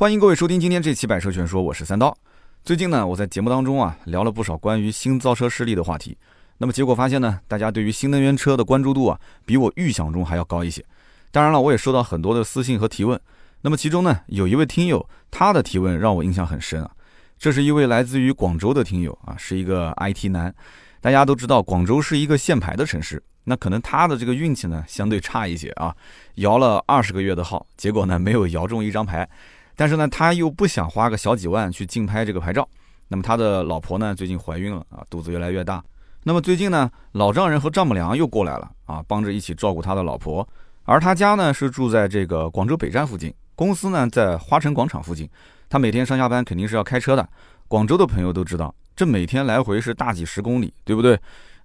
欢迎各位收听今天这期《百车全说》，我是三刀。最近呢，我在节目当中啊聊了不少关于新造车势力的话题。那么结果发现呢，大家对于新能源车的关注度啊，比我预想中还要高一些。当然了，我也收到很多的私信和提问。那么其中呢，有一位听友他的提问让我印象很深啊。这是一位来自于广州的听友啊，是一个 IT 男。大家都知道，广州是一个限牌的城市，那可能他的这个运气呢相对差一些啊，摇了二十个月的号，结果呢没有摇中一张牌。但是呢，他又不想花个小几万去竞拍这个牌照。那么他的老婆呢，最近怀孕了啊，肚子越来越大。那么最近呢，老丈人和丈母娘又过来了啊，帮着一起照顾他的老婆。而他家呢是住在这个广州北站附近，公司呢在花城广场附近。他每天上下班肯定是要开车的。广州的朋友都知道，这每天来回是大几十公里，对不对？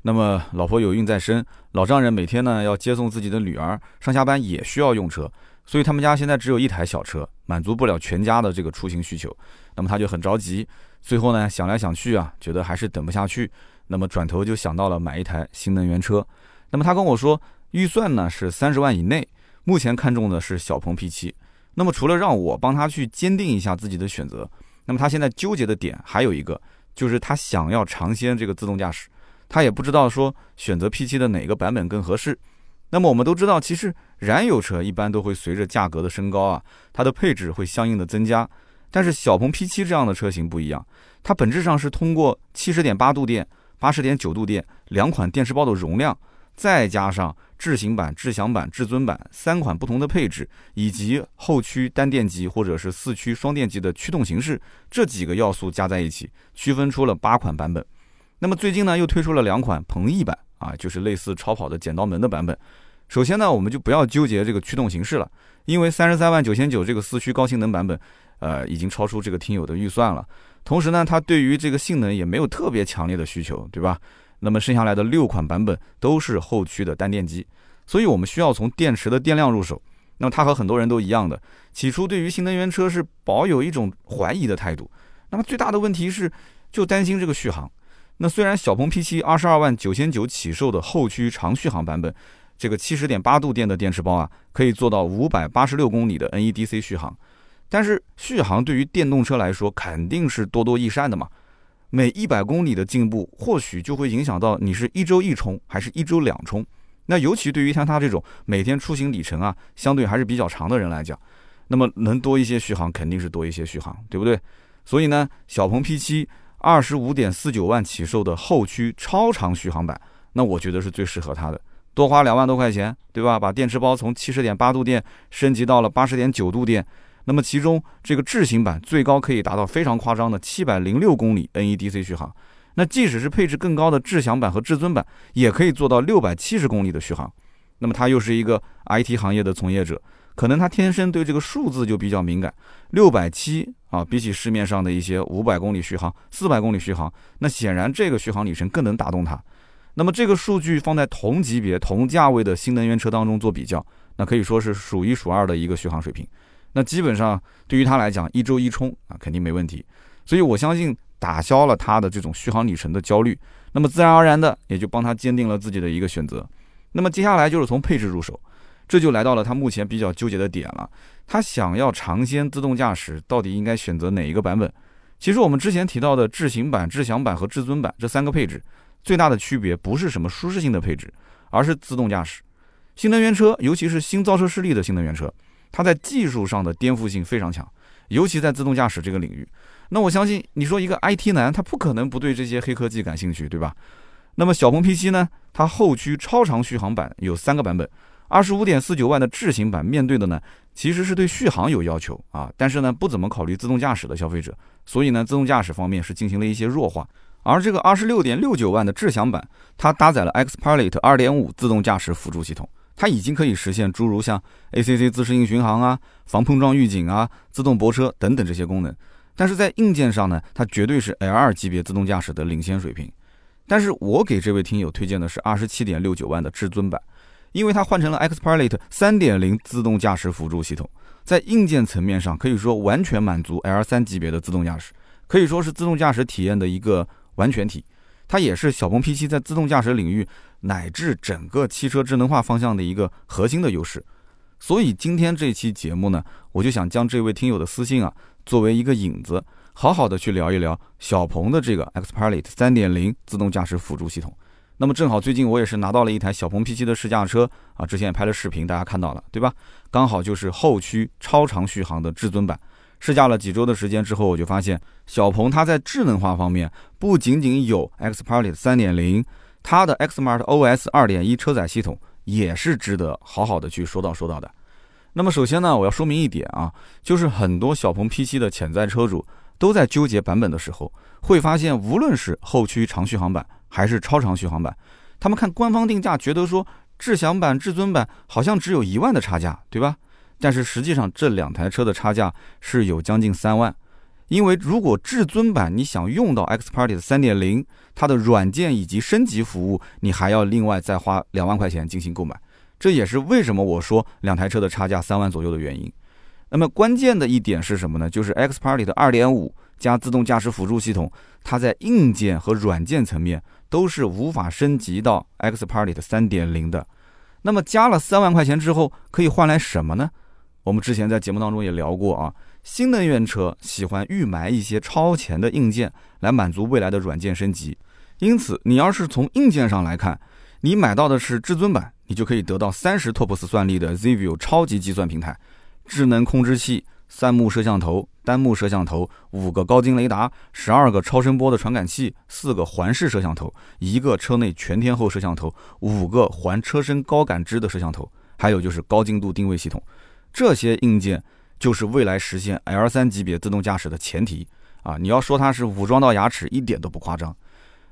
那么老婆有孕在身，老丈人每天呢要接送自己的女儿上下班，也需要用车。所以他们家现在只有一台小车，满足不了全家的这个出行需求，那么他就很着急。最后呢，想来想去啊，觉得还是等不下去，那么转头就想到了买一台新能源车。那么他跟我说，预算呢是三十万以内，目前看中的是小鹏 P7。那么除了让我帮他去坚定一下自己的选择，那么他现在纠结的点还有一个，就是他想要尝鲜这个自动驾驶，他也不知道说选择 P7 的哪个版本更合适。那么我们都知道，其实燃油车一般都会随着价格的升高啊，它的配置会相应的增加。但是小鹏 P7 这样的车型不一样，它本质上是通过七十点八度电、八十点九度电两款电池包的容量，再加上智行版、智享版、至尊版三款不同的配置，以及后驱单电机或者是四驱双电机的驱动形式这几个要素加在一起，区分出了八款版本。那么最近呢，又推出了两款鹏翼版。啊，就是类似超跑的剪刀门的版本。首先呢，我们就不要纠结这个驱动形式了，因为三十三万九千九这个四驱高性能版本，呃，已经超出这个听友的预算了。同时呢，它对于这个性能也没有特别强烈的需求，对吧？那么剩下来的六款版本都是后驱的单电机，所以我们需要从电池的电量入手。那么它和很多人都一样的，起初对于新能源车是保有一种怀疑的态度。那么最大的问题是，就担心这个续航。那虽然小鹏 P7 二十二万九千九起售的后驱长续航版本，这个七十点八度电的电池包啊，可以做到五百八十六公里的 NEDC 续航，但是续航对于电动车来说肯定是多多益善的嘛。每一百公里的进步，或许就会影响到你是一周一充还是一周两充。那尤其对于像他这种每天出行里程啊，相对还是比较长的人来讲，那么能多一些续航肯定是多一些续航，对不对？所以呢，小鹏 P7。二十五点四九万起售的后驱超长续航版，那我觉得是最适合它的。多花两万多块钱，对吧？把电池包从七十点八度电升级到了八十点九度电，那么其中这个智行版最高可以达到非常夸张的七百零六公里 NEDC 续航。那即使是配置更高的智享版和至尊版，也可以做到六百七十公里的续航。那么他又是一个 IT 行业的从业者。可能他天生对这个数字就比较敏感，六百七啊，比起市面上的一些五百公里续航、四百公里续航，那显然这个续航里程更能打动他。那么这个数据放在同级别、同价位的新能源车当中做比较，那可以说是数一数二的一个续航水平。那基本上对于他来讲，一周一充啊，肯定没问题。所以我相信打消了他的这种续航里程的焦虑，那么自然而然的也就帮他坚定了自己的一个选择。那么接下来就是从配置入手。这就来到了他目前比较纠结的点了。他想要尝鲜自动驾驶，到底应该选择哪一个版本？其实我们之前提到的智行版、智享版和至尊版这三个配置，最大的区别不是什么舒适性的配置，而是自动驾驶。新能源车，尤其是新造车势力的新能源车，它在技术上的颠覆性非常强，尤其在自动驾驶这个领域。那我相信你说一个 IT 男，他不可能不对这些黑科技感兴趣，对吧？那么小鹏 P7 呢？它后驱超长续航版有三个版本。二十五点四九万的智行版面对的呢，其实是对续航有要求啊，但是呢不怎么考虑自动驾驶的消费者，所以呢自动驾驶方面是进行了一些弱化。而这个二十六点六九万的智享版，它搭载了 XPilot 二点五自动驾驶辅助系统，它已经可以实现诸如像 ACC 自适应巡航啊、防碰撞预警啊、自动泊车等等这些功能。但是在硬件上呢，它绝对是 L2 级别自动驾驶的领先水平。但是我给这位听友推荐的是二十七点六九万的至尊版。因为它换成了 XPilot 三点零自动驾驶辅助系统，在硬件层面上可以说完全满足 L 三级别的自动驾驶，可以说是自动驾驶体验的一个完全体。它也是小鹏 P7 在自动驾驶领域乃至整个汽车智能化方向的一个核心的优势。所以今天这期节目呢，我就想将这位听友的私信啊，作为一个引子，好好的去聊一聊小鹏的这个 XPilot 3.0自动驾驶辅助系统。那么正好最近我也是拿到了一台小鹏 P7 的试驾车啊，之前也拍了视频，大家看到了对吧？刚好就是后驱超长续航的至尊版。试驾了几周的时间之后，我就发现小鹏它在智能化方面不仅仅有 XPilot 3.0，它的 Xmart OS 2.1车载系统也是值得好好的去说道说道的。那么首先呢，我要说明一点啊，就是很多小鹏 P7 的潜在车主都在纠结版本的时候，会发现无论是后驱长续航版，还是超长续航版，他们看官方定价，觉得说智享版、至尊版好像只有一万的差价，对吧？但是实际上这两台车的差价是有将近三万，因为如果至尊版你想用到 XPilot 3.0，它的软件以及升级服务，你还要另外再花两万块钱进行购买。这也是为什么我说两台车的差价三万左右的原因。那么关键的一点是什么呢？就是 XPilot 2.5加自动驾驶辅助系统，它在硬件和软件层面。都是无法升级到 XPilot 3.0的。那么加了三万块钱之后，可以换来什么呢？我们之前在节目当中也聊过啊，新能源车喜欢预埋一些超前的硬件来满足未来的软件升级。因此，你要是从硬件上来看，你买到的是至尊版，你就可以得到三十 TOPS 算力的 ZVIEW 超级计算平台，智能控制器。三目摄像头、单目摄像头、五个高精雷达、十二个超声波的传感器、四个环视摄像头、一个车内全天候摄像头、五个环车身高感知的摄像头，还有就是高精度定位系统，这些硬件就是未来实现 L3 级别自动驾驶的前提啊！你要说它是武装到牙齿，一点都不夸张。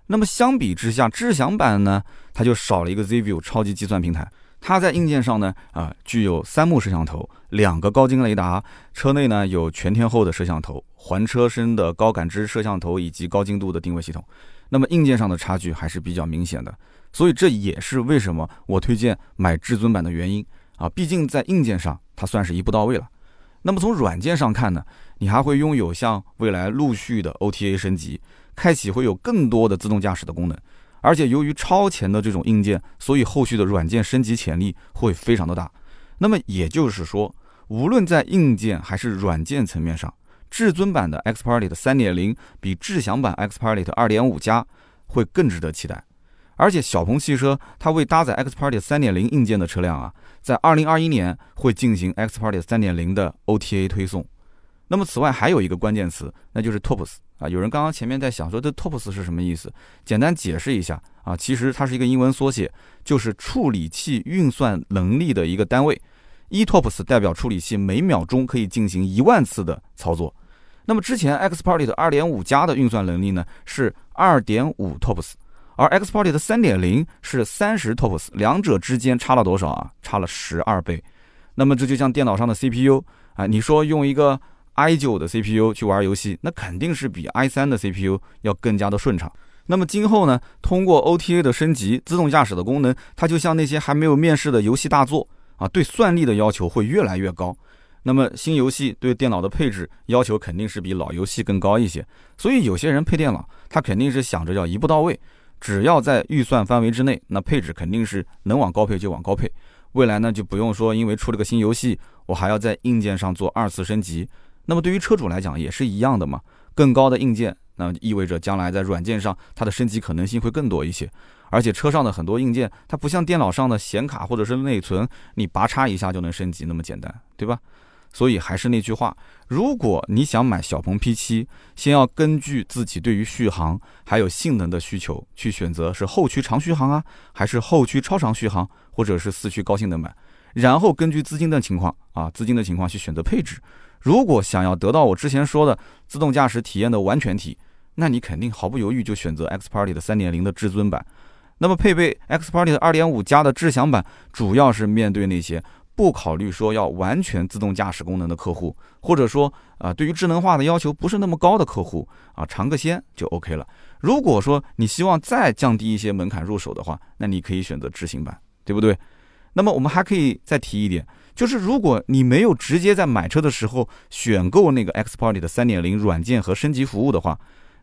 那么相比之下，智享版呢，它就少了一个 ZVIEW 超级计算平台。它在硬件上呢，啊，具有三目摄像头、两个高精雷达，车内呢有全天候的摄像头、环车身的高感知摄像头以及高精度的定位系统。那么硬件上的差距还是比较明显的，所以这也是为什么我推荐买至尊版的原因啊。毕竟在硬件上它算是一步到位了。那么从软件上看呢，你还会拥有像未来陆续的 OTA 升级，开启会有更多的自动驾驶的功能。而且由于超前的这种硬件，所以后续的软件升级潜力会非常的大。那么也就是说，无论在硬件还是软件层面上，至尊版的 XPilot 3.0比智享版 XPilot 2.5加会更值得期待。而且小鹏汽车它为搭载 XPilot 3.0硬件的车辆啊，在2021年会进行 XPilot 3.0的 OTA 推送。那么此外还有一个关键词，那就是 TOPS。啊，有人刚刚前面在想说这 TOPS 是什么意思？简单解释一下啊，其实它是一个英文缩写，就是处理器运算能力的一个单位。E TOPS 代表处理器每秒钟可以进行一万次的操作。那么之前 XPilot 的2.5加的运算能力呢是2.5 TOPS，而 XPilot 的3.0是30 TOPS，两者之间差了多少啊？差了十二倍。那么这就像电脑上的 CPU 啊，你说用一个。I 九的 CPU 去玩游戏，那肯定是比 i 三的 CPU 要更加的顺畅。那么今后呢，通过 OTA 的升级，自动驾驶的功能，它就像那些还没有面世的游戏大作啊，对算力的要求会越来越高。那么新游戏对电脑的配置要求肯定是比老游戏更高一些。所以有些人配电脑，他肯定是想着要一步到位，只要在预算范围之内，那配置肯定是能往高配就往高配。未来呢，就不用说因为出了个新游戏，我还要在硬件上做二次升级。那么对于车主来讲也是一样的嘛，更高的硬件，那意味着将来在软件上它的升级可能性会更多一些，而且车上的很多硬件，它不像电脑上的显卡或者是内存，你拔插一下就能升级那么简单，对吧？所以还是那句话，如果你想买小鹏 P7，先要根据自己对于续航还有性能的需求去选择是后驱长续航啊，还是后驱超长续航，或者是四驱高性能版，然后根据资金的情况啊，资金的情况去选择配置。如果想要得到我之前说的自动驾驶体验的完全体，那你肯定毫不犹豫就选择 X Party 的3.0的至尊版。那么配备 XPilot 2.5加的智享版，主要是面对那些不考虑说要完全自动驾驶功能的客户，或者说啊对于智能化的要求不是那么高的客户啊，尝个鲜就 OK 了。如果说你希望再降低一些门槛入手的话，那你可以选择智行版，对不对？那么我们还可以再提一点。就是如果你没有直接在买车的时候选购那个 X Party 的3.0软件和升级服务的话，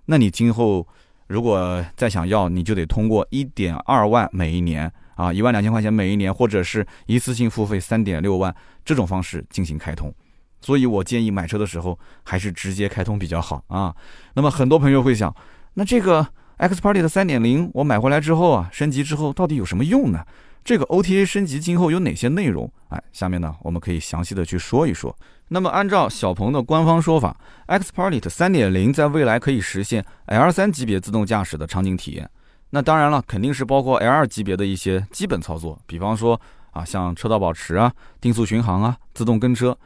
那你今后如果再想要，你就得通过1.2万每一年啊，一万两千块钱每一年，或者是一次性付费三点六万这种方式进行开通。所以我建议买车的时候还是直接开通比较好啊。那么很多朋友会想，那这个 X Party 的三点零我买回来之后啊，升级之后到底有什么用呢？这个 OTA 升级今后有哪些内容？哎，下面呢我们可以详细的去说一说。那么按照小鹏的官方说法，X Party 三点零在未来可以实现 L 三级别自动驾驶的场景体验。那当然了，肯定是包括 L 二级别的一些基本操作，比方说啊，像车道保持啊、定速巡航啊、自动跟车。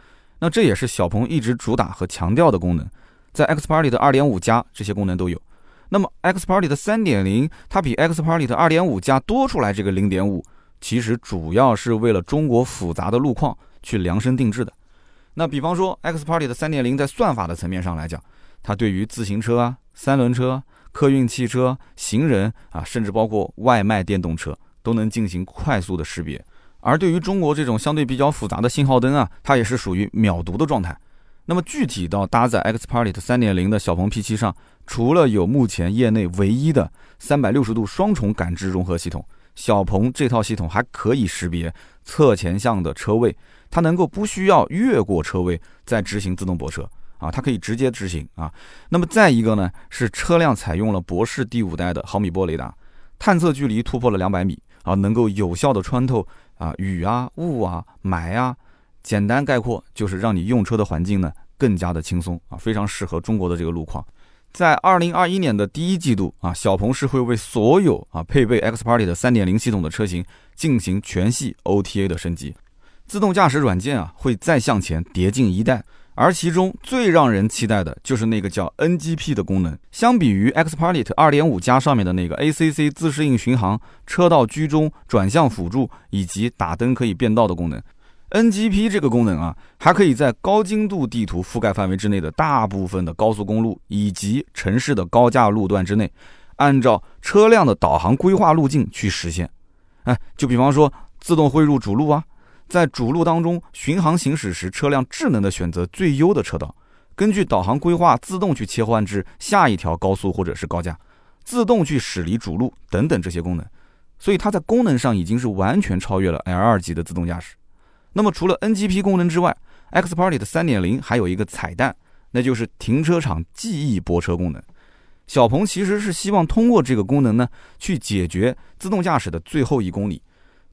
那这也是小鹏一直主打和强调的功能，在 X Party 的二点五加这些功能都有。那么 X Party 的三点零，它比 X Party 的二点五加多出来这个零点五，其实主要是为了中国复杂的路况去量身定制的。那比方说，X Party 的三点零在算法的层面上来讲，它对于自行车啊、三轮车、客运汽车、行人啊，甚至包括外卖电动车，都能进行快速的识别。而对于中国这种相对比较复杂的信号灯啊，它也是属于秒读的状态。那么具体到搭载 X Party 的三点零的小鹏 P7 上，除了有目前业内唯一的三百六十度双重感知融合系统，小鹏这套系统还可以识别侧前向的车位。它能够不需要越过车位再执行自动泊车啊，它可以直接执行啊。那么再一个呢，是车辆采用了博世第五代的毫米波雷达，探测距离突破了两百米啊，能够有效的穿透啊雨啊雾啊霾啊。简单概括就是让你用车的环境呢更加的轻松啊，非常适合中国的这个路况。在二零二一年的第一季度啊，小鹏是会为所有啊配备 X Party 的三点零系统的车型进行全系 OTA 的升级。自动驾驶软件啊，会再向前叠进一代，而其中最让人期待的就是那个叫 NGP 的功能。相比于 X Pilot 2.5加上面的那个 ACC 自适应巡航、车道居中、转向辅助以及打灯可以变道的功能，NGP 这个功能啊，还可以在高精度地图覆盖范围之内的大部分的高速公路以及城市的高架路段之内，按照车辆的导航规划路径去实现。哎，就比方说自动汇入主路啊。在主路当中巡航行驶时，车辆智能的选择最优的车道，根据导航规划自动去切换至下一条高速或者是高架，自动去驶离主路等等这些功能，所以它在功能上已经是完全超越了 L 二级的自动驾驶。那么除了 NGP 功能之外，X Party 的三点零还有一个彩蛋，那就是停车场记忆泊车功能。小鹏其实是希望通过这个功能呢，去解决自动驾驶的最后一公里。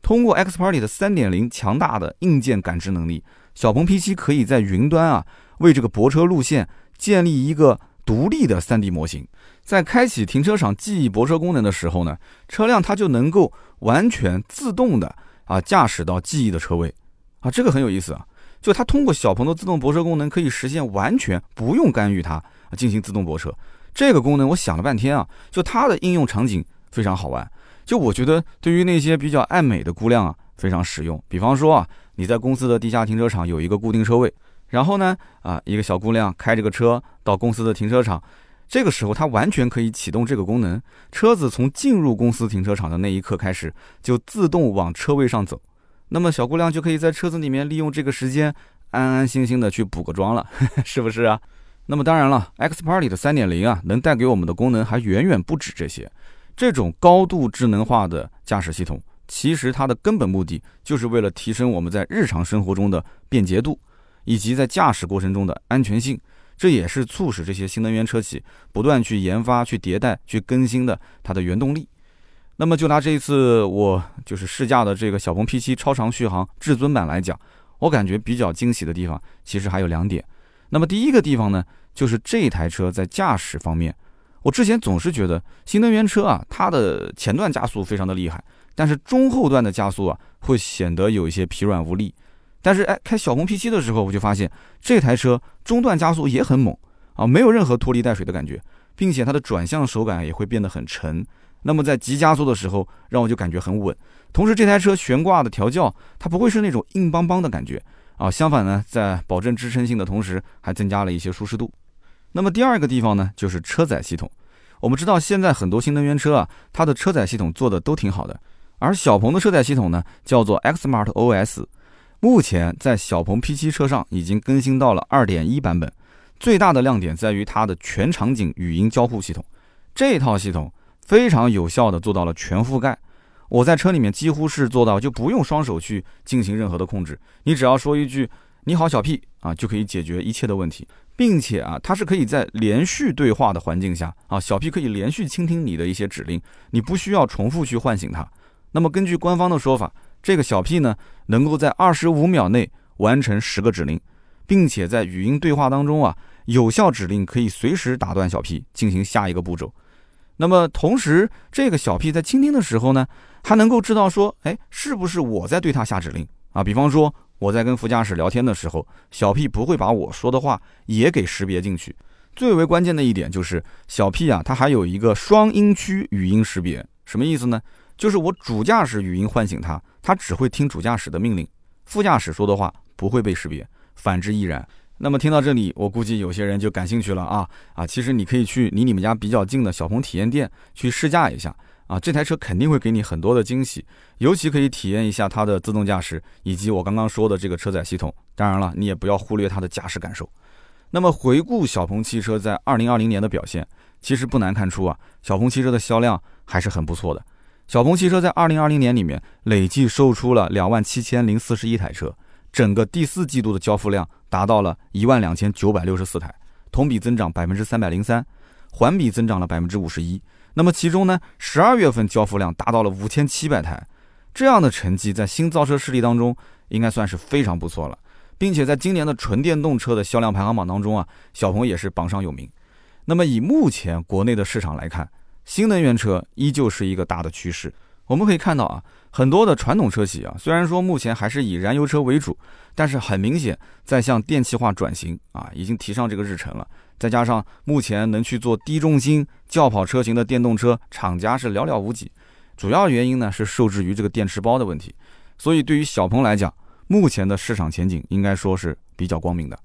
通过 X Party 的3.0强大的硬件感知能力，小鹏 P7 可以在云端啊为这个泊车路线建立一个独立的 3D 模型。在开启停车场记忆泊车功能的时候呢，车辆它就能够完全自动的啊驾驶到记忆的车位啊，这个很有意思啊。就它通过小鹏的自动泊车功能，可以实现完全不用干预它进行自动泊车。这个功能我想了半天啊，就它的应用场景非常好玩。就我觉得，对于那些比较爱美的姑娘啊，非常实用。比方说啊，你在公司的地下停车场有一个固定车位，然后呢，啊，一个小姑娘开这个车到公司的停车场，这个时候她完全可以启动这个功能，车子从进入公司停车场的那一刻开始，就自动往车位上走。那么小姑娘就可以在车子里面利用这个时间，安安心心的去补个妆了，是不是啊？那么当然了，X Party 的三点零啊，能带给我们的功能还远远不止这些。这种高度智能化的驾驶系统，其实它的根本目的就是为了提升我们在日常生活中的便捷度，以及在驾驶过程中的安全性。这也是促使这些新能源车企不断去研发、去迭代、去更新的它的原动力。那么就拿这一次我就是试驾的这个小鹏 P7 超长续航至尊版来讲，我感觉比较惊喜的地方其实还有两点。那么第一个地方呢，就是这台车在驾驶方面。我之前总是觉得新能源车啊，它的前段加速非常的厉害，但是中后段的加速啊，会显得有一些疲软无力。但是哎，开小鹏 P7 的时候，我就发现这台车中段加速也很猛啊，没有任何拖泥带水的感觉，并且它的转向手感也会变得很沉。那么在急加速的时候，让我就感觉很稳。同时，这台车悬挂的调教，它不会是那种硬邦邦的感觉啊，相反呢，在保证支撑性的同时，还增加了一些舒适度。那么第二个地方呢，就是车载系统。我们知道现在很多新能源车啊，它的车载系统做的都挺好的。而小鹏的车载系统呢，叫做 Xmart OS，目前在小鹏 P7 车上已经更新到了2.1版本。最大的亮点在于它的全场景语音交互系统，这套系统非常有效的做到了全覆盖。我在车里面几乎是做到就不用双手去进行任何的控制，你只要说一句“你好，小 P” 啊，就可以解决一切的问题，并且啊，它是可以在连续对话的环境下啊，小 P 可以连续倾听你的一些指令，你不需要重复去唤醒它。那么根据官方的说法，这个小 P 呢，能够在二十五秒内完成十个指令，并且在语音对话当中啊，有效指令可以随时打断小 P 进行下一个步骤。那么同时，这个小 P 在倾听的时候呢，还能够知道说，哎，是不是我在对他下指令啊？比方说我在跟副驾驶聊天的时候，小 P 不会把我说的话也给识别进去。最为关键的一点就是，小 P 啊，它还有一个双音区语音识别，什么意思呢？就是我主驾驶语音唤醒它，它只会听主驾驶的命令，副驾驶说的话不会被识别，反之亦然。那么听到这里，我估计有些人就感兴趣了啊啊！其实你可以去离你们家比较近的小鹏体验店去试驾一下啊，这台车肯定会给你很多的惊喜，尤其可以体验一下它的自动驾驶以及我刚刚说的这个车载系统。当然了，你也不要忽略它的驾驶感受。那么回顾小鹏汽车在二零二零年的表现，其实不难看出啊，小鹏汽车的销量还是很不错的。小鹏汽车在二零二零年里面累计售出了两万七千零四十一台车。整个第四季度的交付量达到了一万两千九百六十四台，同比增长百分之三百零三，环比增长了百分之五十一。那么其中呢，十二月份交付量达到了五千七百台，这样的成绩在新造车势力当中应该算是非常不错了，并且在今年的纯电动车的销量排行榜当中啊，小鹏也是榜上有名。那么以目前国内的市场来看，新能源车依旧是一个大的趋势。我们可以看到啊。很多的传统车企啊，虽然说目前还是以燃油车为主，但是很明显在向电气化转型啊，已经提上这个日程了。再加上目前能去做低重心轿跑车型的电动车厂家是寥寥无几，主要原因呢是受制于这个电池包的问题。所以对于小鹏来讲，目前的市场前景应该说是比较光明的。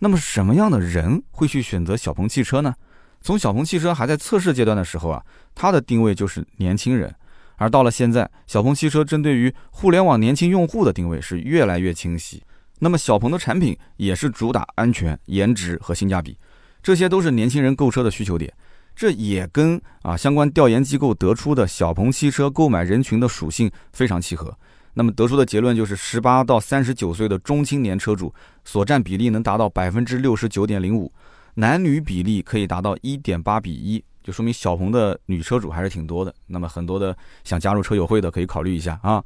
那么什么样的人会去选择小鹏汽车呢？从小鹏汽车还在测试阶段的时候啊，它的定位就是年轻人。而到了现在，小鹏汽车针对于互联网年轻用户的定位是越来越清晰。那么小鹏的产品也是主打安全、颜值和性价比，这些都是年轻人购车的需求点。这也跟啊相关调研机构得出的小鹏汽车购买人群的属性非常契合。那么得出的结论就是，十八到三十九岁的中青年车主所占比例能达到百分之六十九点零五，男女比例可以达到一点八比一。就说明小鹏的女车主还是挺多的，那么很多的想加入车友会的可以考虑一下啊。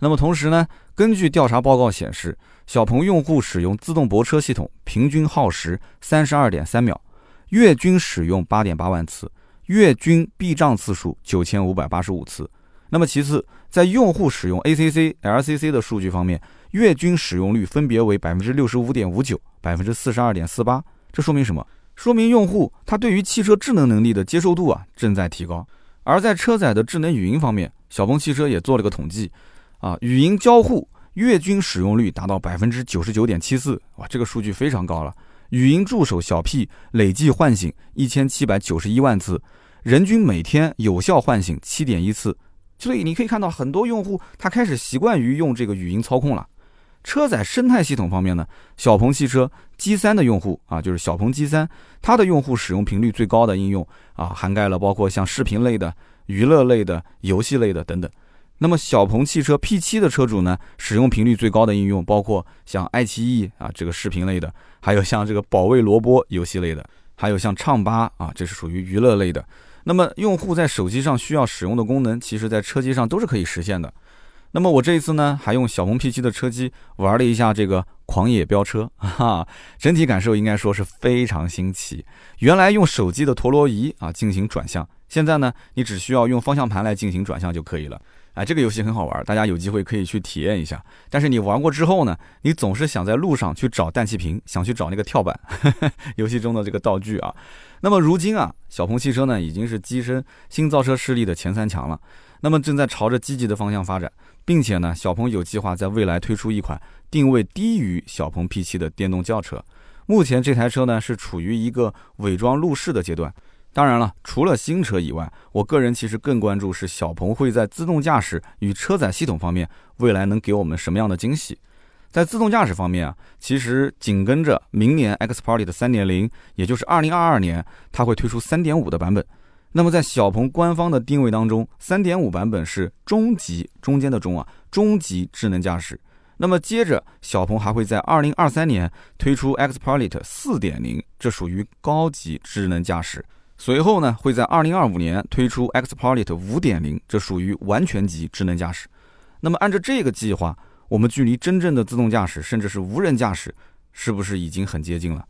那么同时呢，根据调查报告显示，小鹏用户使用自动泊车系统平均耗时三十二点三秒，月均使用八点八万次，月均避障次数九千五百八十五次。那么其次，在用户使用 ACC、LCC 的数据方面，月均使用率分别为百分之六十五点五九、百分之四十二点四八。这说明什么？说明用户他对于汽车智能能力的接受度啊正在提高，而在车载的智能语音方面，小鹏汽车也做了个统计，啊，语音交互月均使用率达到百分之九十九点七四，哇，这个数据非常高了。语音助手小 P 累计唤醒一千七百九十一万次，人均每天有效唤醒七点一次，所以你可以看到很多用户他开始习惯于用这个语音操控了。车载生态系统方面呢，小鹏汽车 G3 的用户啊，就是小鹏 G3，它的用户使用频率最高的应用啊，涵盖了包括像视频类的、娱乐类的、游戏类的等等。那么小鹏汽车 P7 的车主呢，使用频率最高的应用包括像爱奇艺啊这个视频类的，还有像这个保卫萝卜游戏类的，还有像唱吧啊，这是属于娱乐类的。那么用户在手机上需要使用的功能，其实在车机上都是可以实现的。那么我这一次呢，还用小鹏 P7 的车机玩了一下这个狂野飙车，哈，整体感受应该说是非常新奇。原来用手机的陀螺仪啊进行转向，现在呢，你只需要用方向盘来进行转向就可以了。哎，这个游戏很好玩，大家有机会可以去体验一下。但是你玩过之后呢，你总是想在路上去找氮气瓶，想去找那个跳板，游戏中的这个道具啊。那么如今啊，小鹏汽车呢已经是跻身新造车势力的前三强了，那么正在朝着积极的方向发展。并且呢，小鹏有计划在未来推出一款定位低于小鹏 P7 的电动轿车。目前这台车呢是处于一个伪装路试的阶段。当然了，除了新车以外，我个人其实更关注是小鹏会在自动驾驶与车载系统方面未来能给我们什么样的惊喜。在自动驾驶方面啊，其实紧跟着明年 X Party 的3.0，也就是2022年，它会推出3.5的版本。那么在小鹏官方的定位当中，三点五版本是中级，中间的中啊，中级智能驾驶。那么接着，小鹏还会在二零二三年推出 XPilot 四点零，这属于高级智能驾驶。随后呢，会在二零二五年推出 XPilot 五点零，这属于完全级智能驾驶。那么按照这个计划，我们距离真正的自动驾驶，甚至是无人驾驶，是不是已经很接近了？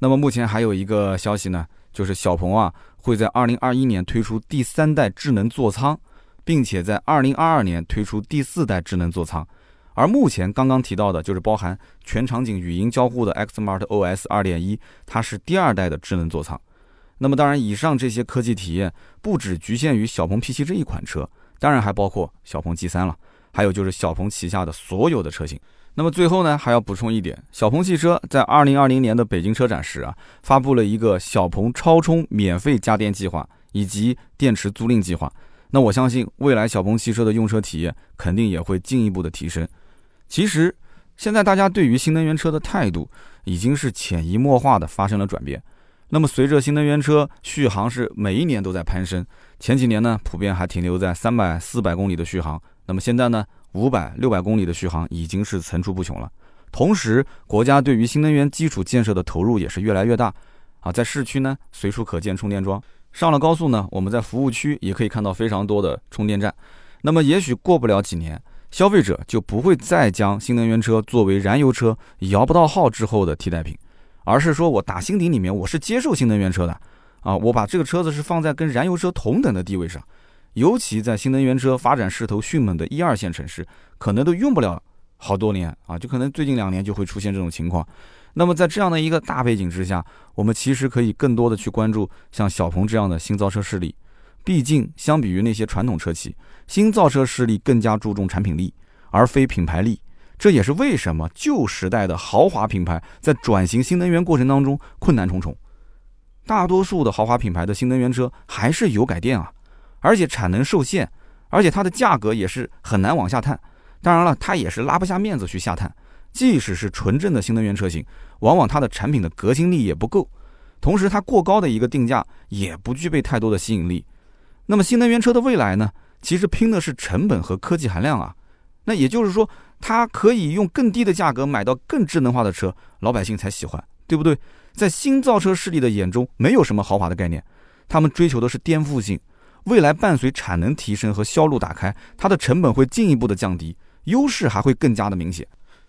那么目前还有一个消息呢，就是小鹏啊会在二零二一年推出第三代智能座舱，并且在二零二二年推出第四代智能座舱。而目前刚刚提到的就是包含全场景语音交互的 Xmart OS 二点一，它是第二代的智能座舱。那么当然，以上这些科技体验不只局限于小鹏 P7 这一款车，当然还包括小鹏 G3 了，还有就是小鹏旗下的所有的车型。那么最后呢，还要补充一点，小鹏汽车在二零二零年的北京车展时啊，发布了一个小鹏超充免费加电计划以及电池租赁计划。那我相信未来小鹏汽车的用车体验肯定也会进一步的提升。其实现在大家对于新能源车的态度已经是潜移默化的发生了转变。那么随着新能源车续航是每一年都在攀升，前几年呢普遍还停留在三百、四百公里的续航，那么现在呢？五百、六百公里的续航已经是层出不穷了。同时，国家对于新能源基础建设的投入也是越来越大。啊，在市区呢，随处可见充电桩；上了高速呢，我们在服务区也可以看到非常多的充电站。那么，也许过不了几年，消费者就不会再将新能源车作为燃油车摇不到号之后的替代品，而是说我打心底里面我是接受新能源车的。啊，我把这个车子是放在跟燃油车同等的地位上。尤其在新能源车发展势头迅猛的一二线城市，可能都用不了好多年啊，就可能最近两年就会出现这种情况。那么在这样的一个大背景之下，我们其实可以更多的去关注像小鹏这样的新造车势力。毕竟，相比于那些传统车企，新造车势力更加注重产品力，而非品牌力。这也是为什么旧时代的豪华品牌在转型新能源过程当中困难重重。大多数的豪华品牌的新能源车还是油改电啊。而且产能受限，而且它的价格也是很难往下探。当然了，它也是拉不下面子去下探。即使是纯正的新能源车型，往往它的产品的革新力也不够，同时它过高的一个定价也不具备太多的吸引力。那么新能源车的未来呢？其实拼的是成本和科技含量啊。那也就是说，它可以用更低的价格买到更智能化的车，老百姓才喜欢，对不对？在新造车势力的眼中，没有什么豪华的概念，他们追求的是颠覆性。未来伴随产能提升和销路打开，它的成本会进一步的降低，优势还会更加的明显。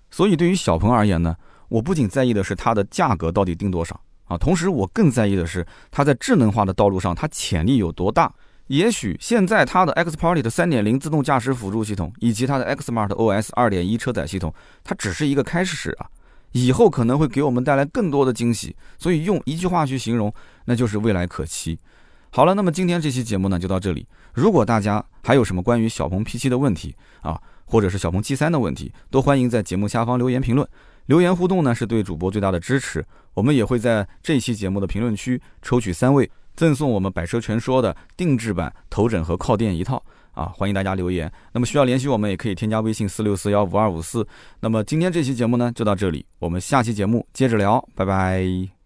所以对于小鹏而言呢，我不仅在意的是它的价格到底定多少啊，同时我更在意的是它在智能化的道路上它潜力有多大。也许现在它的 XPilot 三点零自动驾驶辅助系统以及它的 XSmart OS 二点一车载系统，它只是一个开始啊，以后可能会给我们带来更多的惊喜。所以用一句话去形容，那就是未来可期。好了，那么今天这期节目呢就到这里。如果大家还有什么关于小鹏 P7 的问题啊，或者是小鹏 G3 的问题，都欢迎在节目下方留言评论。留言互动呢是对主播最大的支持。我们也会在这期节目的评论区抽取三位，赠送我们百车全说的定制版头枕和靠垫一套啊！欢迎大家留言。那么需要联系我们，也可以添加微信四六四幺五二五四。那么今天这期节目呢就到这里，我们下期节目接着聊，拜拜。